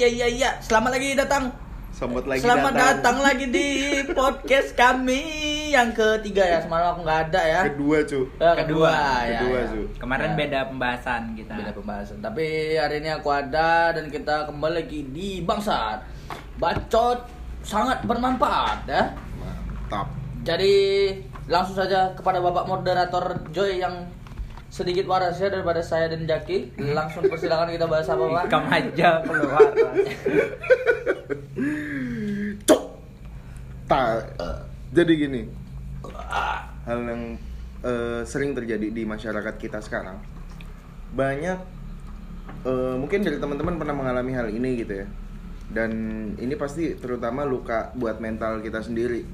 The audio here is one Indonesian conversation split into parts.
iya iya iya. Selamat lagi datang. Selamat lagi Selamat datang. lagi di podcast kami yang ketiga ya. Semalam aku nggak ada ya. Kedua, cu. Eh, Kedua. ya, Kedua, ya. Zu. Kemarin Ya. beda pembahasan kita. Beda pembahasan. Tapi hari ini aku ada dan kita kembali lagi di Bangsat. Bacot sangat bermanfaat ya. Mantap. Jadi langsung saja kepada Bapak moderator Joy yang sedikit warasnya daripada saya dan Jaki. Langsung persilakan kita bahas apa Pak? Kamu aja keluar. Cok. Ta. Jadi gini. Hal yang eh, sering terjadi di masyarakat kita sekarang. Banyak eh, mungkin dari teman-teman pernah mengalami hal ini gitu ya. Dan ini pasti terutama luka buat mental kita sendiri.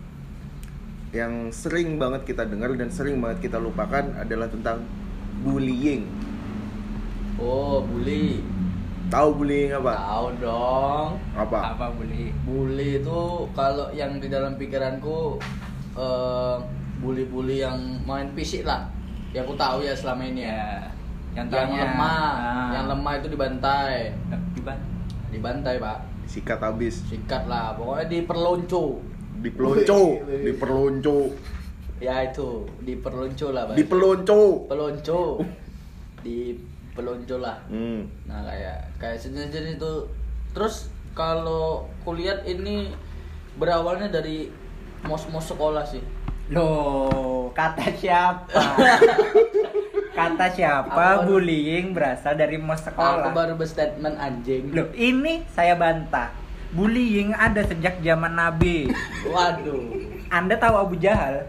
Yang sering banget kita dengar dan sering banget kita lupakan adalah tentang bullying. Oh, bully. Tahu bullying apa? Tahu dong. Apa? Apa bully? Bully itu kalau yang di dalam pikiranku eh, bully-bully yang main fisik lah. Yang aku tahu ya selama ini ya. Ya. Yang Contohnya. lemah, ah. yang lemah itu dibantai. Diban. Dibantai, Pak. Sikat habis. Sikat lah, pokoknya diperlonco. Dipelonco, diperlonco, Ya itu, diperlonco lah, Pak. dipelonco. pelonco. Di pelonco lah. Hmm. Nah, kayak kayak sejenis itu. Terus kalau kulihat ini berawalnya dari mos-mos sekolah sih. Loh, kata siapa? kata siapa Apa? bullying berasal dari mos Aku sekolah? baru berstatement anjing. Loh, ini saya bantah. Bullying ada sejak zaman Nabi. Waduh. Anda tahu Abu Jahal?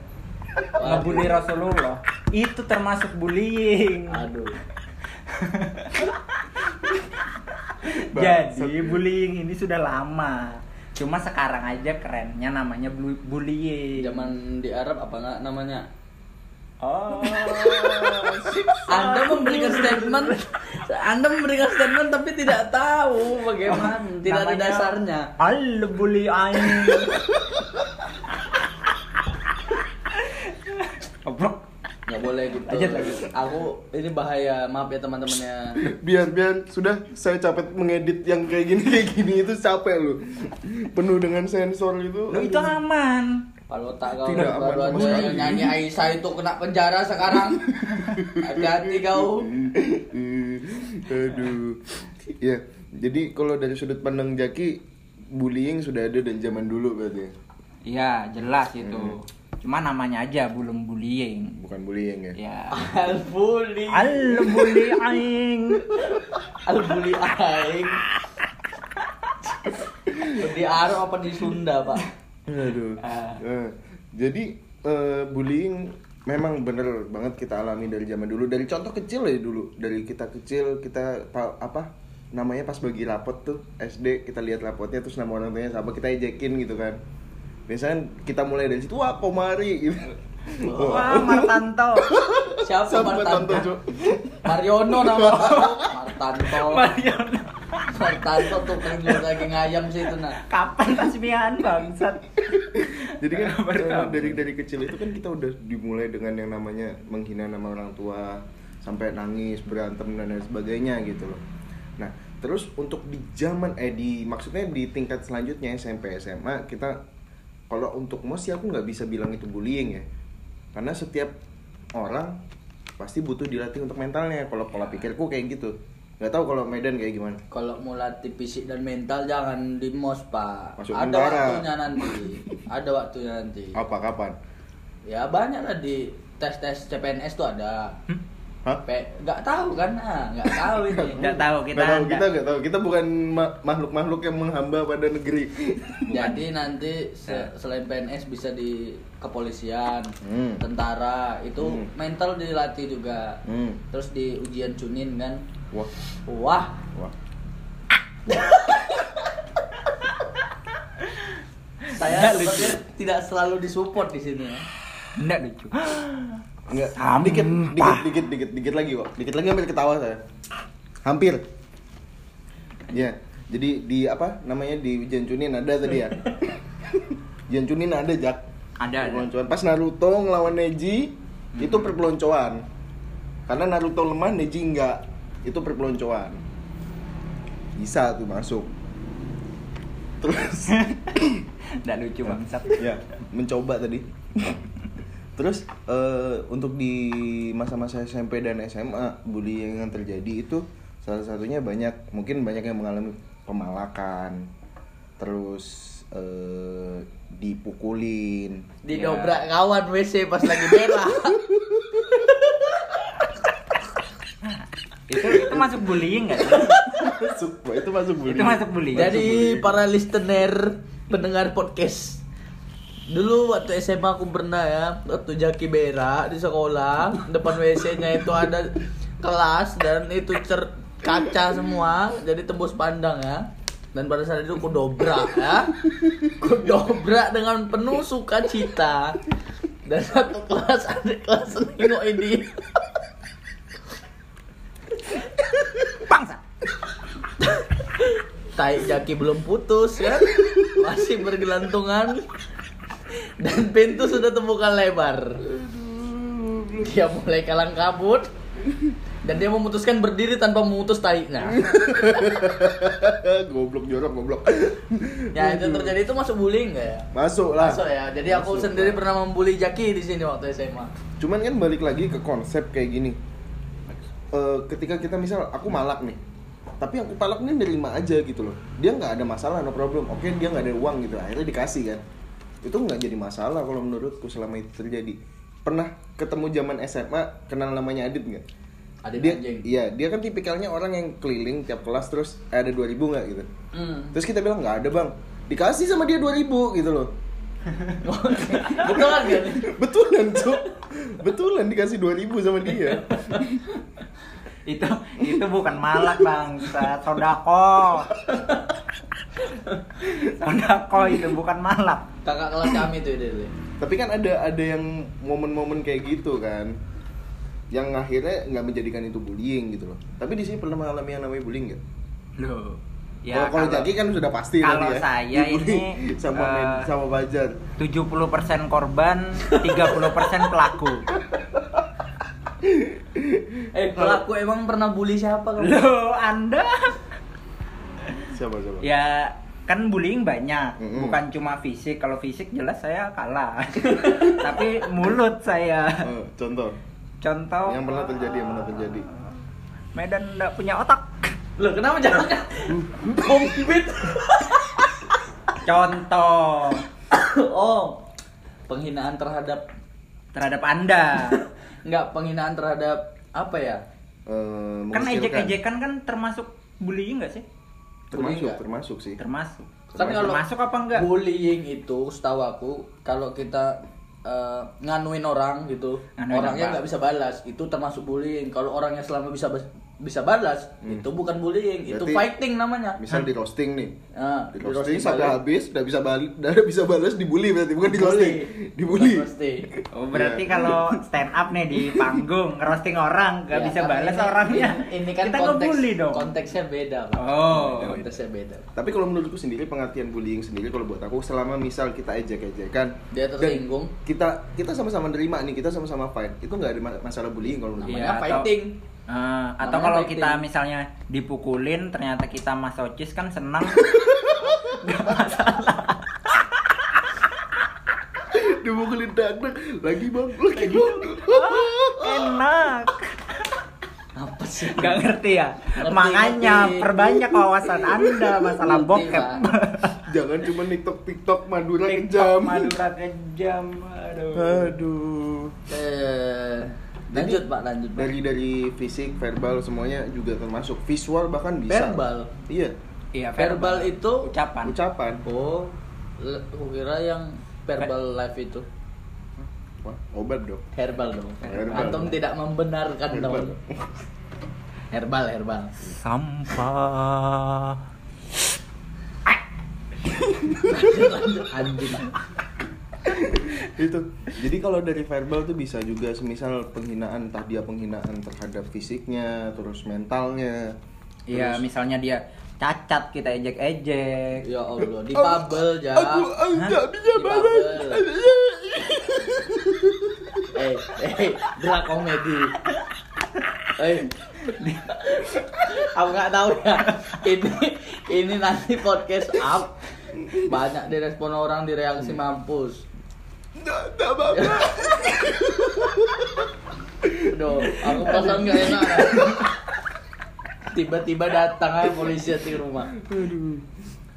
Ngebully Rasulullah. Itu termasuk bullying. Aduh. Jadi bullying ini sudah lama. Cuma sekarang aja kerennya namanya bullying. Zaman di Arab apa nggak namanya? Oh. Anda memberikan statement, Anda memberikan statement tapi tidak tahu bagaimana, tidak ada dasarnya. Al bully aing. Goblok. Nggak boleh gitu. Lanjut, lanjut. Aku ini bahaya, maaf ya teman-temannya. Biar biar sudah saya capek mengedit yang kayak gini kayak gini itu capek lu. Penuh dengan sensor itu. Lo itu aman. Kalau tak kau Tidak baru aman aja yang nyanyi Aisyah itu kena penjara sekarang. Hati-hati kau. Aduh. Ya, jadi kalau dari sudut pandang Jaki bullying sudah ada dan zaman dulu berarti. ya? Iya, jelas itu. Hmm. Cuma namanya aja belum bullying. Bukan bullying ya. Ya. Al bully. Al bully aing. Al bully aing. Di Arab apa di Sunda, Pak? Aduh. Eh, jadi eh, bullying memang bener banget kita alami dari zaman dulu. Dari contoh kecil ya dulu. Dari kita kecil kita pa- apa namanya pas bagi rapot tuh SD kita lihat rapotnya terus nama orang tuanya siapa kita ejekin gitu kan. Biasanya kita mulai dari situ wah komari gitu. Wah, Martanto. Siapa, Siapa Martanto? Martanto, Cuk? Mariono nama aku. Martanto. Mariono. Martanto tuh kan jual daging ayam sih itu nah. Kapan tasbihan bangsat? Jadi kan eh, dari dari kecil itu kan kita udah dimulai dengan yang namanya menghina nama orang tua sampai nangis berantem dan lain sebagainya gitu loh. Nah terus untuk di zaman eh di maksudnya di tingkat selanjutnya SMP SMA kita kalau untuk mos sih aku nggak bisa bilang itu bullying ya karena setiap orang pasti butuh dilatih untuk mentalnya kalau pola pikirku kayak gitu nggak tahu kalau Medan kayak gimana Kalau mau latih fisik dan mental jangan di mos pak. Masuk Ada waktunya nanti. Ada waktunya nanti. apa kapan Ya banyak lah di tes tes CPNS tuh ada. Hah? Nggak tahu kan? Ah, nggak tahu ini. Enggak tahu kita. Nggak tahu, kita nggak tahu kita bukan ma- makhluk-makhluk yang menghamba pada negeri Jadi nanti se- selain PNS bisa di kepolisian, Hmm. tentara itu Hmm. mental dilatih juga. Hmm. Terus di ujian cunin kan. wah Wah, wah saya tidak selalu disupport di sini ya. Enggak lucu. Enggak, Sampah. dikit, dikit, dikit, dikit, dikit lagi kok. Dikit lagi hampir ketawa saya. Hampir. Ya, jadi di apa namanya di ujian cunin ada tadi ya. ujian cunin ada jak. Ada, ada. Perpeloncoan. Pas Naruto ngelawan Neji itu perpeloncoan. Karena Naruto lemah, Neji enggak. Itu perpeloncoan. Bisa tuh masuk. terus Nggak lucu bangsat. ya mencoba tadi terus eh, untuk di masa-masa SMP dan SMA bullying yang terjadi itu salah satunya banyak mungkin banyak yang mengalami pemalakan terus eh, dipukulin Didobrak kawan WC pas lagi merah. Itu itu masuk bullying nggak? sih? masuk itu masuk bullying Itu masuk bullying. Jadi bullying. para listener pendengar podcast Dulu waktu SMA aku pernah ya Waktu Jaki berak di sekolah Depan WC-nya itu ada kelas Dan itu cer kaca semua Jadi tembus pandang ya. Dan pada saat itu aku dobrak ya. Aku dobrak dengan penuh sukacita. Dan satu kelas ada kelas nengok ini. Bangsat. Tai Jaki belum putus ya. Masih bergelantungan Dan pintu sudah terbuka lebar. Dia mulai kalang kabut. Dan dia memutuskan berdiri tanpa memutus tainya. Goblok jorok goblok. Ya itu terjadi itu masuk bullying nggak ya? masuk lah. Masuk ya, jadi aku Masuk sendiri lah. pernah membuli Jaki di sini waktu SMA cuman kan balik lagi ke konsep kayak gini. Eh, ketika kita misal aku malak nih. Tapi aku palak nih nerima aja gitu loh. Dia nggak ada masalah no problem. Oke dia nggak ada uang gitu. Akhirnya dikasih kan itu nggak jadi masalah kalau menurutku selama itu terjadi pernah ketemu zaman SMA kenal namanya Adit nggak Adit dia anjing. iya dia kan tipikalnya orang yang keliling tiap kelas terus eh, ada 2000 nggak gitu hmm. terus kita bilang nggak ada bang dikasih sama dia 2000 gitu loh Betul kan kan? betulan cuk betulan dikasih 2000 sama dia Itu itu bukan malak bangsat, sodako. Sodako itu bukan malak. Kakak kelas kami tuh dulu tapi kan ada ada yang momen-momen kayak gitu kan yang akhirnya nggak menjadikan itu bullying gitu loh tapi di sini pernah mengalami yang namanya bullying nggak Loh. kalau kalau Jaki kan sudah pasti Ya, kalau ya saya ini, sama eh, men- sama Bajar 70% korban, 30% pelaku. Eh pelaku emang pernah bully siapa kamu? Loh, Anda? Siapa siapa Ya kan bullying banyak, Mm-mm. bukan cuma fisik. Kalau fisik jelas saya kalah. Tapi mulut saya. Eh, contoh Contoh yang pernah terjadi yang pernah terjadi Medan enggak punya otak. Loh kenapa jangan Kompit Contoh Oh Penghinaan terhadap terhadap Anda. Enggak, penghinaan terhadap Apa ya? Eh, kan ejek-ejekan kan termasuk bullying enggak sih? Termasuk termasuk. sih. Termasuk. Kan kalau termasuk apa enggak? Bullying itu setahu aku Kalau kita eh, nganuin orang gitu Nganuin Orangnya nggak bisa balas Itu termasuk bullying. Kalau orangnya selama bisa bisa balas Itu bukan bullying Itu Hmm. Berarti- fighting namanya misal di roasting nih Nah, di roasting roasting sampai balik. habis udah bisa balik udah bisa balas dibully berarti bukan di Bully. roasting dibully roasting. Oh berarti Iya. kalau stand up nih di panggung ngerosting orang nggak Ya, bisa balas ini- orangnya. Ini, ini kan kita konteks, ngebully dong. konteksnya beda, Pak. Oh. konteksnya beda. Tapi kalau menurutku sendiri pengertian bullying sendiri kalau buat aku selama misal kita ejek-ejekan Dia tersinggung. kita kita sama-sama nerima nih kita sama-sama fight itu nggak ada ma- masalah bullying kalau menurut Iya, Namanya atau- Ah, atau kalau kita misalnya dipukulin ternyata kita masochis kan senang dimukulin dadang lagi bang lagi bang. enak. Apa sih? nggak ngerti ya? Ngerti, makanya ngerti. perbanyak wawasan anda masalah Ngerti, bokep. Jangan cuma tiktok tiktok madura TikTok kejam. Madura kejam. Aduh. Aduh. Eh, lanjut, Pak, lanjut, Pak. dari dari fisik verbal semuanya juga termasuk visual bahkan bisa Verbal. iya iya Verbal itu ucapan ucapan Oh, aku kira yang verbal life itu Wah, obat dong herbal dong. Herbal. Antum tidak membenarkan Herbal. dong. Herbal, herbal. sampah Anjing. Itu jadi kalau dari verbal tuh bisa juga semisal penghinaan entah dia penghinaan terhadap fisiknya terus mentalnya Iya, terus- misalnya dia cacat kita ejek-ejek. Ya Allah, di bubble ja. aku aku nggak bisa balas bubble. Eh, eh, komedi. Eh, aku nggak tahu ya. Ini ini nanti podcast up banyak direspon orang di reaksi mampus Nggak apa-apa. Aduh, aku perasaan gak enak. Tiba-tiba datang aja polisi di rumah.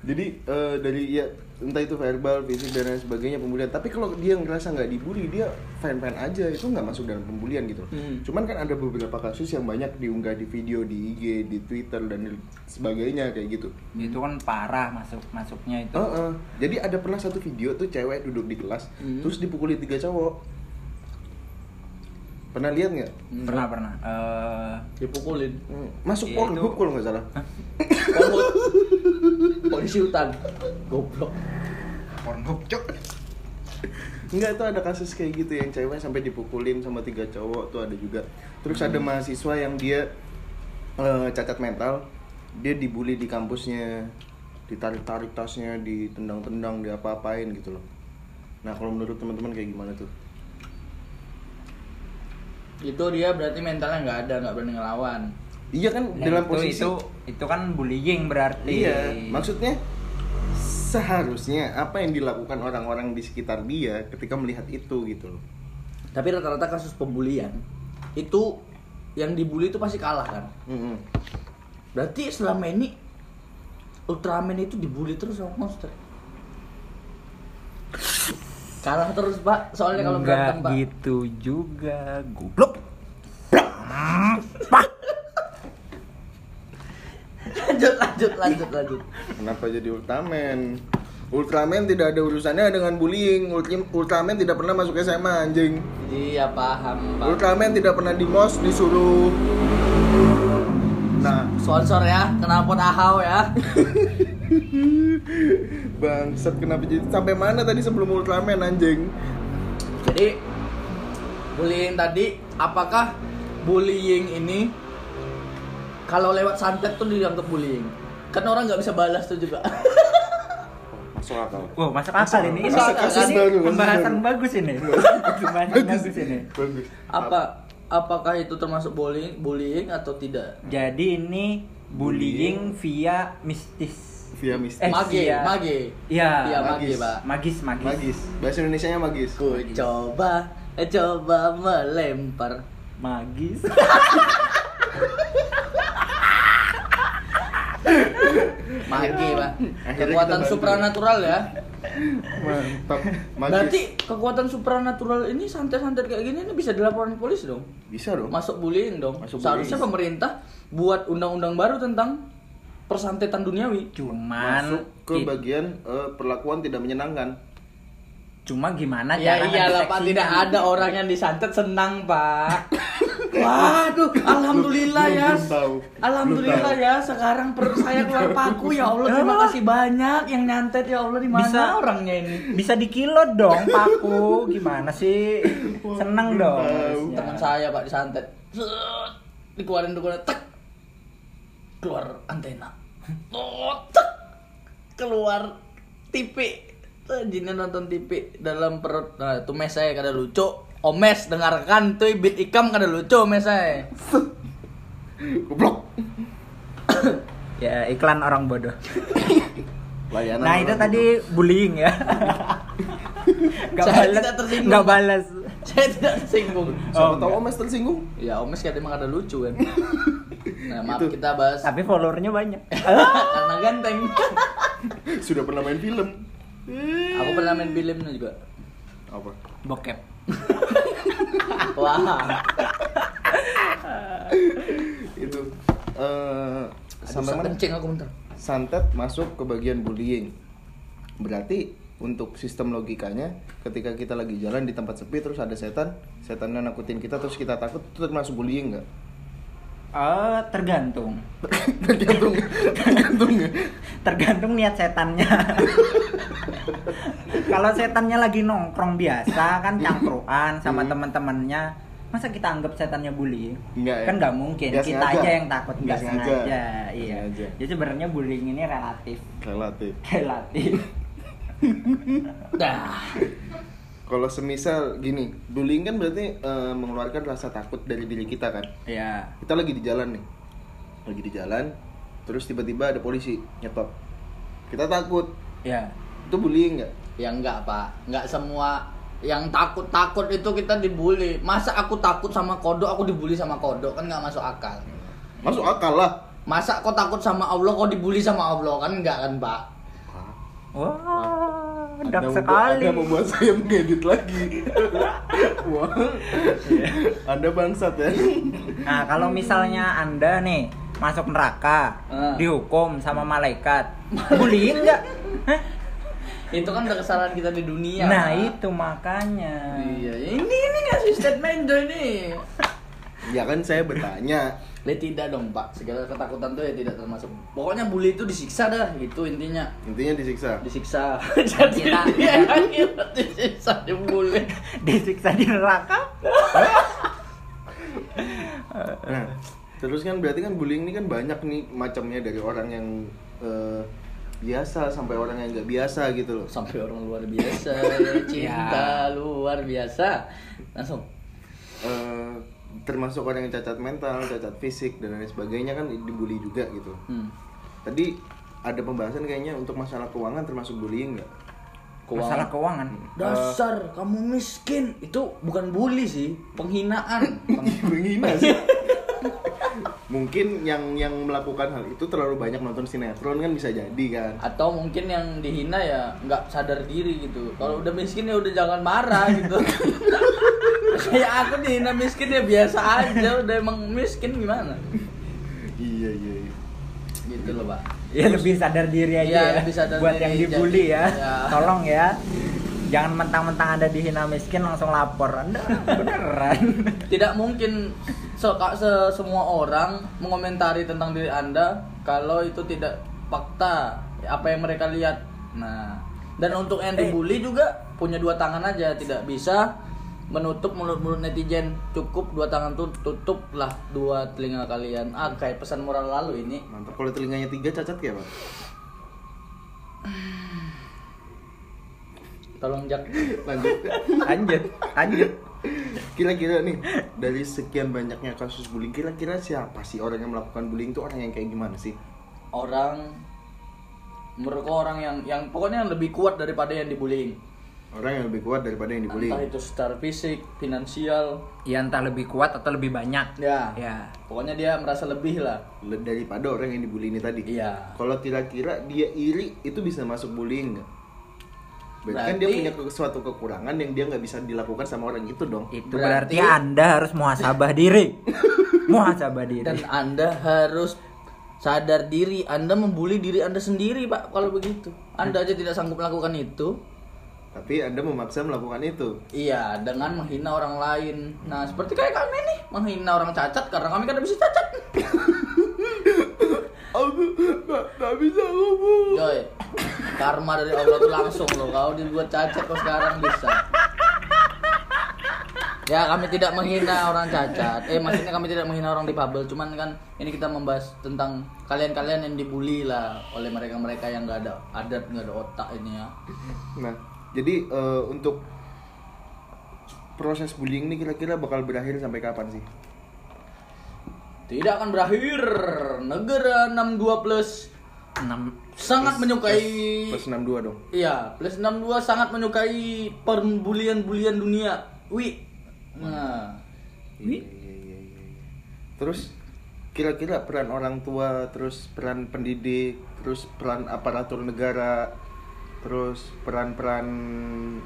Jadi eh, dari ya entah itu verbal, fisik dan lain sebagainya pembulian. Tapi kalau dia ngerasa nggak dibully, dia fine fine aja. Itu nggak masuk dalam pembulian gitu. Hmm. Cuman kan ada beberapa kasus yang banyak diunggah di video, di IG, di Twitter dan sebagainya kayak gitu. itu kan parah masuk masuknya itu Heeh. Jadi ada pernah satu video tuh cewek duduk di kelas, Hmm. terus dipukuli tiga cowok. Pernah lihat nggak? pernah pernah Eh, Dipukulin. Hmm, Masuk Iya, Pornhub itu- kalau nggak salah. Polisi hutan. Goblok. Pornhub cok Enggak itu ada kasus kayak gitu yang cewek sampai dipukulin sama tiga cowok tuh ada juga. Terus ada mahasiswa yang dia eh, cacat mental, dia dibully di kampusnya, ditarik-tarik tasnya, ditendang-tendang, diapa-apain gitu loh. Nah kalau menurut teman-teman kayak gimana tuh? Itu dia berarti mentalnya nggak ada, nggak berani ngelawan. Iya kan Nah, dalam itu, posisi itu itu kan bullying berarti Iya, maksudnya seharusnya apa yang dilakukan orang-orang di sekitar dia ketika melihat itu gitu loh. Tapi rata-rata kasus pembulian itu yang dibully itu pasti kalah kan. Mm-mm. Berarti selama ini Ultraman itu dibully terus sama monster. Kalah terus pak, soalnya kalau berantem pak. gitu juga goblok lanjut lanjut lanjut. Kenapa jadi Ultraman? Ultraman tidak ada urusannya dengan bullying. Ultraman tidak pernah masuk SMA anjing. Iya paham pak. Ultraman tidak pernah di mos disuruh. Nah, Sponsor ya, kenapa ahau ya? bangsat kenapa jadi sampai mana tadi sebelum Ultraman anjing? Jadi bullying tadi, apakah bullying ini kalau lewat santet tuh dianggap bullying? Kan orang nggak bisa balas tuh juga. Masuk akal. Wow, masuk akal ini. Ini, Masuk akal, ini baru, pembahasan baru. bagus ini. Pembahasan bagus ini. Bagus. Apa apakah itu termasuk bullying bullying atau tidak? Jadi ini bullying via mistis. Via mistis. Eh, mage, iya. mage. Iya, Via mage, magis. Pak. Magis, magis. Magis. Bahasa Indonesianya magis. Ku coba eh, coba melempar. Magis. Mage, Pak. Kekuatan supranatural ya. Mantap. Magis. Berarti kekuatan supranatural ini santet-santet kayak gini ini bisa dilaporin polisi dong. bisa dong. Masuk bullying dong. Masuk Seharusnya bullying. pemerintah buat undang-undang baru tentang persantetan duniawi. Cuman Masuk ke bagian eh, perlakuan tidak menyenangkan. cuma gimana Ya cara iyalah Pak, tidak ada orang yang disantet senang Pak. Waduh, alhamdulillah ya. Alhamdulillah ya, sekarang perut saya keluar paku ya Allah. Terima kasih banyak yang nyantet ya Allah di mana Bisa. orangnya ini. Bisa dikilo dong paku. Gimana sih? Seneng dong. harusnya. Teman saya Pak disantet. Dikeluarin dikeluarin tek. Keluar antena. Oh, tek. Keluar TV. Jinnya nonton TV dalam perut. Nah, itu mes saya kada lucu. Omes dengarkan tuh beat ikam kada lucu mes saya. Goblok. Ya iklan orang bodoh. Layanan Nah itu tadi bullying ya. Gak Saya balas. tidak tersinggung, Gak balas. Saya tidak tersinggung. bodoh. Siapa Oh, tahu. Omes tersinggung? Ya Omes kan emang ada lucu kan. Nah, maaf Itu. kita bahas Tapi followernya banyak. karena ganteng. Sudah pernah main film. Aku pernah main filmnya juga. Apa? Bokep. Wah. Itu eh sampai mana? kencing aku bentar. Santet masuk ke bagian bullying. Berarti untuk sistem logikanya ketika kita lagi jalan di tempat sepi terus ada setan, setannya nakutin kita terus kita takut itu termasuk bullying nggak? Oh, tergantung. tergantung tergantung ya. Tergantung niat setannya. Kalau setannya lagi nongkrong biasa kan cangkruan sama Hmm. teman-temannya, masa kita anggap setannya bullying? Enggak ya? Kan nggak mungkin. Nggak kita sengaja. aja yang takut Nggak sengaja. sengaja. Iya. Sengaja. Jadi sebenarnya bullying ini relatif. Relatif. Relatif. Dah. Kalau semisal gini, bullying kan berarti eh, mengeluarkan rasa takut dari diri kita kan. Iya. Kita lagi di jalan nih, lagi di jalan, terus tiba-tiba ada polisi nyetop. Kita takut, Iya. Itu bullying nggak? Ya enggak pak, enggak semua yang takut-takut itu kita dibully. Masa aku takut sama kodok, aku dibully sama kodok kan nggak masuk akal. Masuk akal lah. Masa kau takut sama Allah, kau dibully sama Allah kan enggak kan pak? Wah, Anda dark membuat- sekali. Anda membuat saya mengedit lagi. Wah. Anda bangsat ya. Nah, kalau misalnya Anda nih masuk neraka, Ah. dihukum sama malaikat, bullying nggak? Itu kan udah kesalahan kita di dunia. nah, Pak. itu makanya. Iya, ini ini ngasih statement tuh ini. Ya kan saya bertanya. Ya tidak dong pak, segala ketakutan tuh ya tidak termasuk. Pokoknya bully itu disiksa dah, itu intinya. Intinya disiksa. Disiksa. Jadi Kita- dia akhirnya disiksa dibully. Disiksa di neraka? Nah, terus kan berarti kan bullying ini kan banyak nih macamnya dari orang yang eh, biasa sampai orang yang nggak biasa gitu loh. Sampai orang luar biasa, ya, cinta luar biasa. Langsung. Eh, termasuk orang yang cacat mental, cacat fisik dan lain sebagainya kan dibully juga gitu. Hmm. Tadi ada pembahasan kayaknya untuk masalah keuangan termasuk bullying nggak? Masalah keuangan. Dasar kamu miskin itu bukan bully sih, penghinaan. Menghina sih. Mungkin yang yang melakukan hal itu terlalu banyak nonton sinetron kan bisa jadi kan. atau mungkin yang dihina ya nggak sadar diri gitu kalau udah miskin ya udah jangan marah gitu kayak aku dihina miskin ya biasa aja udah emang miskin gimana Iya iya. iya. gitu loh pak Ya lebih sadar diri aja Iya, ya. lebih sadar Buat diri, yang dibully jadi- ya. ya. Tolong ya. Jangan mentang-mentang Anda dihina miskin langsung lapor. Anda beneran. tidak mungkin se se- semua orang mengomentari tentang diri anda kalau itu tidak fakta apa yang mereka lihat. Nah dan untuk yang dibully juga punya dua tangan aja tidak bisa menutup mulut-mulut netizen. Cukup dua tangan tuh tutuplah dua telinga kalian. Ah kayak pesan moral lalu ini. Mantap kalau telinganya tiga cacat kayak apa? Tolong jak Lanjut. Lanjut, lanjut. Kira-kira nih dari sekian banyaknya kasus bullying, kira-kira siapa sih orang yang melakukan bullying itu orang yang kayak gimana sih? orang menurutku orang yang yang pokoknya yang lebih kuat daripada yang dibullying Orang yang lebih kuat daripada yang dibullying. entah itu secara fisik finansial Ya entah lebih kuat atau lebih banyak. ya Ya. pokoknya dia merasa lebih lah Le- daripada orang yang dibully ini tadi. Iya. Kalau kira-kira dia iri itu bisa masuk bullying nggak? Berarti, kan dia punya ke- suatu kekurangan yang dia nggak bisa dilakukan sama orang itu dong. Itu Berarti- berarti, Anda harus muhasabah diri. muhasabah diri. dan anda harus sadar diri anda membuli diri anda sendiri pak kalau begitu anda aja tidak sanggup melakukan itu Tapi anda memaksa melakukan itu. iya dengan menghina orang lain nah seperti kayak kami nih menghina orang cacat karena kami kan bisa cacat Aku nggak nggak bisa ngomong. Joy, karma dari Allah tuh langsung loh. Kau dibuat cacat kau sekarang bisa. Ya kami tidak menghina orang cacat. Eh maksudnya kami tidak menghina orang difabel. Cuman kan ini kita membahas tentang kalian-kalian yang dibully lah oleh mereka-mereka yang nggak ada adat, nggak ada otak ini ya. Nah, jadi eh, untuk proses bullying ini kira-kira bakal berakhir sampai kapan sih? Tidak akan berakhir. Negara 62 plus Enam. sangat menyukai Plus 62 dong. Iya, plus 62 sangat menyukai perbulian-bulian dunia. Wi. Nah, Iya, iya, iya, iya. Terus kira-kira peran orang tua, terus peran pendidik, terus peran aparatur negara, terus peran-peran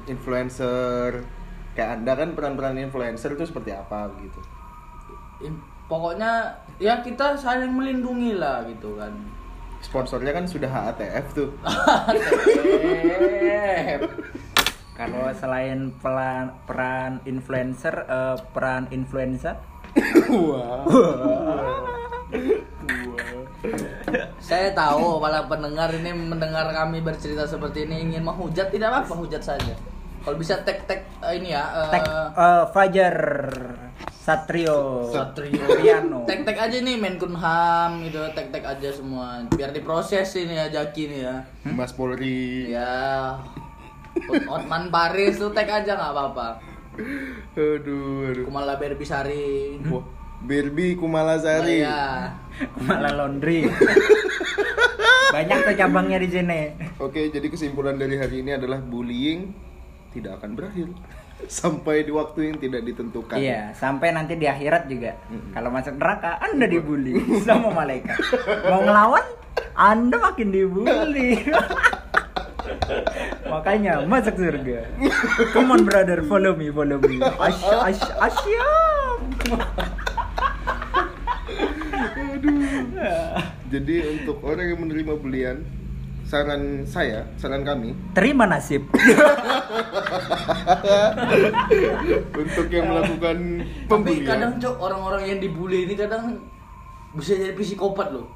influencer. Kayak Anda kan peran-peran influencer itu seperti apa gitu. in- pokoknya ya kita saling melindungi lah gitu kan. Sponsornya kan sudah HATF tuh. Kalau selain peran peran influencer, eh, peran influencer, Wah. Saya tahu para pendengar ini mendengar kami bercerita seperti ini ingin menghujat tidak apa-apa hujat saja. Kalau bisa tag-tag eh, ini ya eh, tag eh, Fajar Satrio, Satrio. Riano. Tag-tag aja nih Menkumham gitu, tag-tag aja semua biar diproses ini ya Jaki nih ya. Mas Polri. Ya. Otman Paris tuh tag aja nggak apa-apa. Aduh, aduh. Kumala Berbisari. Wah, Barbie Kumalasari. Iya. Malah laundry. Banyak tuh cabangnya di sini. Oke, jadi kesimpulan dari hari ini adalah bullying tidak akan berakhir sampai di waktu yang tidak ditentukan. Iya, sampai nanti di akhirat juga. Mm-mm. Kalau masuk neraka, Anda dibully sama malaikat. Mau ngelawan, Anda makin dibully. Makanya masuk surga. Come on brother, follow me, follow me. Asy asy asyam. Jadi untuk orang yang menerima bulian, saran saya, saran kami Terima nasib. untuk yang melakukan Tapi pembulian. kadang cok orang-orang yang dibully ini kadang bisa jadi psikopat loh.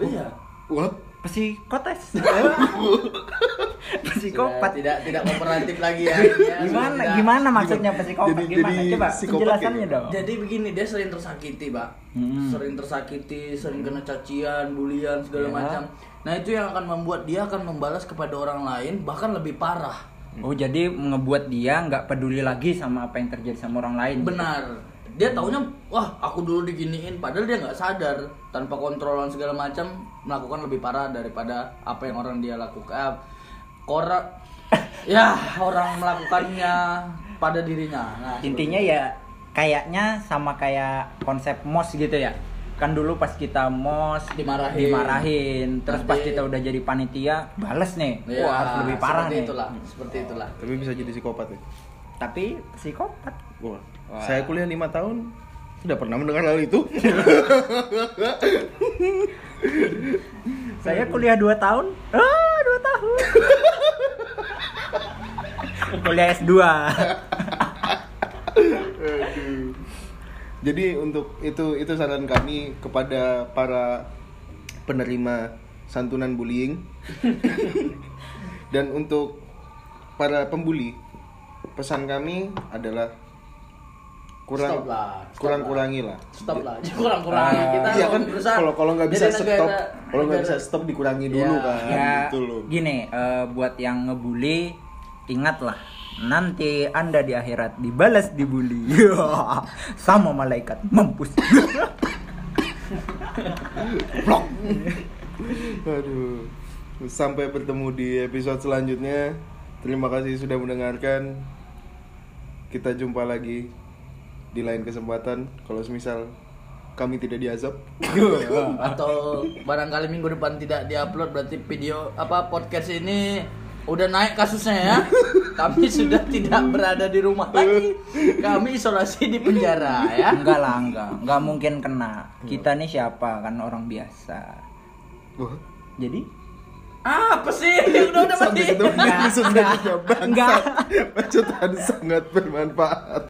Iya. What? Psikotes. Sudah Psikopat. tidak tidak kooperatif lagi ya. Gimana gimana maksudnya psikopat? Jadi- Gimana? jadi Coba penjelasannya gitu. dong. Jadi begini dia sering tersakiti, Pak. Hmm. Sering tersakiti, sering kena cacian, bulian segala Ya. macam. Nah, itu yang akan membuat dia akan membalas kepada orang lain bahkan lebih parah. Oh jadi ngebuat dia nggak peduli lagi sama apa yang terjadi sama orang lain. Benar. Dia taunya, wah aku dulu diginiin, padahal dia nggak sadar tanpa kontrolan segala macam melakukan lebih parah daripada apa yang orang dia lakukan. Kora, ya orang melakukannya pada dirinya. Nah, Intinya ya kayaknya sama kayak konsep mos gitu ya. Kan dulu pas kita mos Dimarahin. dimarahin, terus pas Nanti- kita udah jadi panitia bales nih. Ya, Wah, harus lebih parah seperti nih. Itulah, seperti itulah. Tapi bisa jadi psikopat ya. Tapi psikopat. Wah. Wah. Saya kuliah lima tahun tidak pernah mendengar hal itu. Saya kuliah 2 tahun. Ah, 2 tahun. kuliah S2. Aduh. Jadi untuk itu itu saran kami kepada para penerima santunan bullying dan untuk para pembuli pesan kami adalah kurang Stop lah, stop kurang lah. kurangi lah. Stop lah, kurang kurangi Ah, kita Iya kan kalau kalau nggak bisa jadi stop negara- kalau nggak bisa negara- stop dikurangi dulu Ya. kan ya gitu loh. gini eh, buat yang ngebully ingatlah nanti anda di akhirat dibalas dibully sama malaikat mampus Blok. Aduh. Sampai bertemu di episode selanjutnya. Terima kasih sudah mendengarkan. Kita jumpa lagi di lain kesempatan. Kalau semisal kami tidak diazab. atau barangkali minggu depan tidak diupload berarti video apa podcast ini udah naik kasusnya ya? Kami sudah tidak berada di rumah lagi. Kami isolasi di penjara ya. Enggak lah enggak. Enggak mungkin kena. Kita nih siapa? Kan orang biasa. Wah, jadi? Apa sih? Udah udah Sampai mati. ketemu. Di episode selanjutnya. Enggak. Bacotan sangat bermanfaat.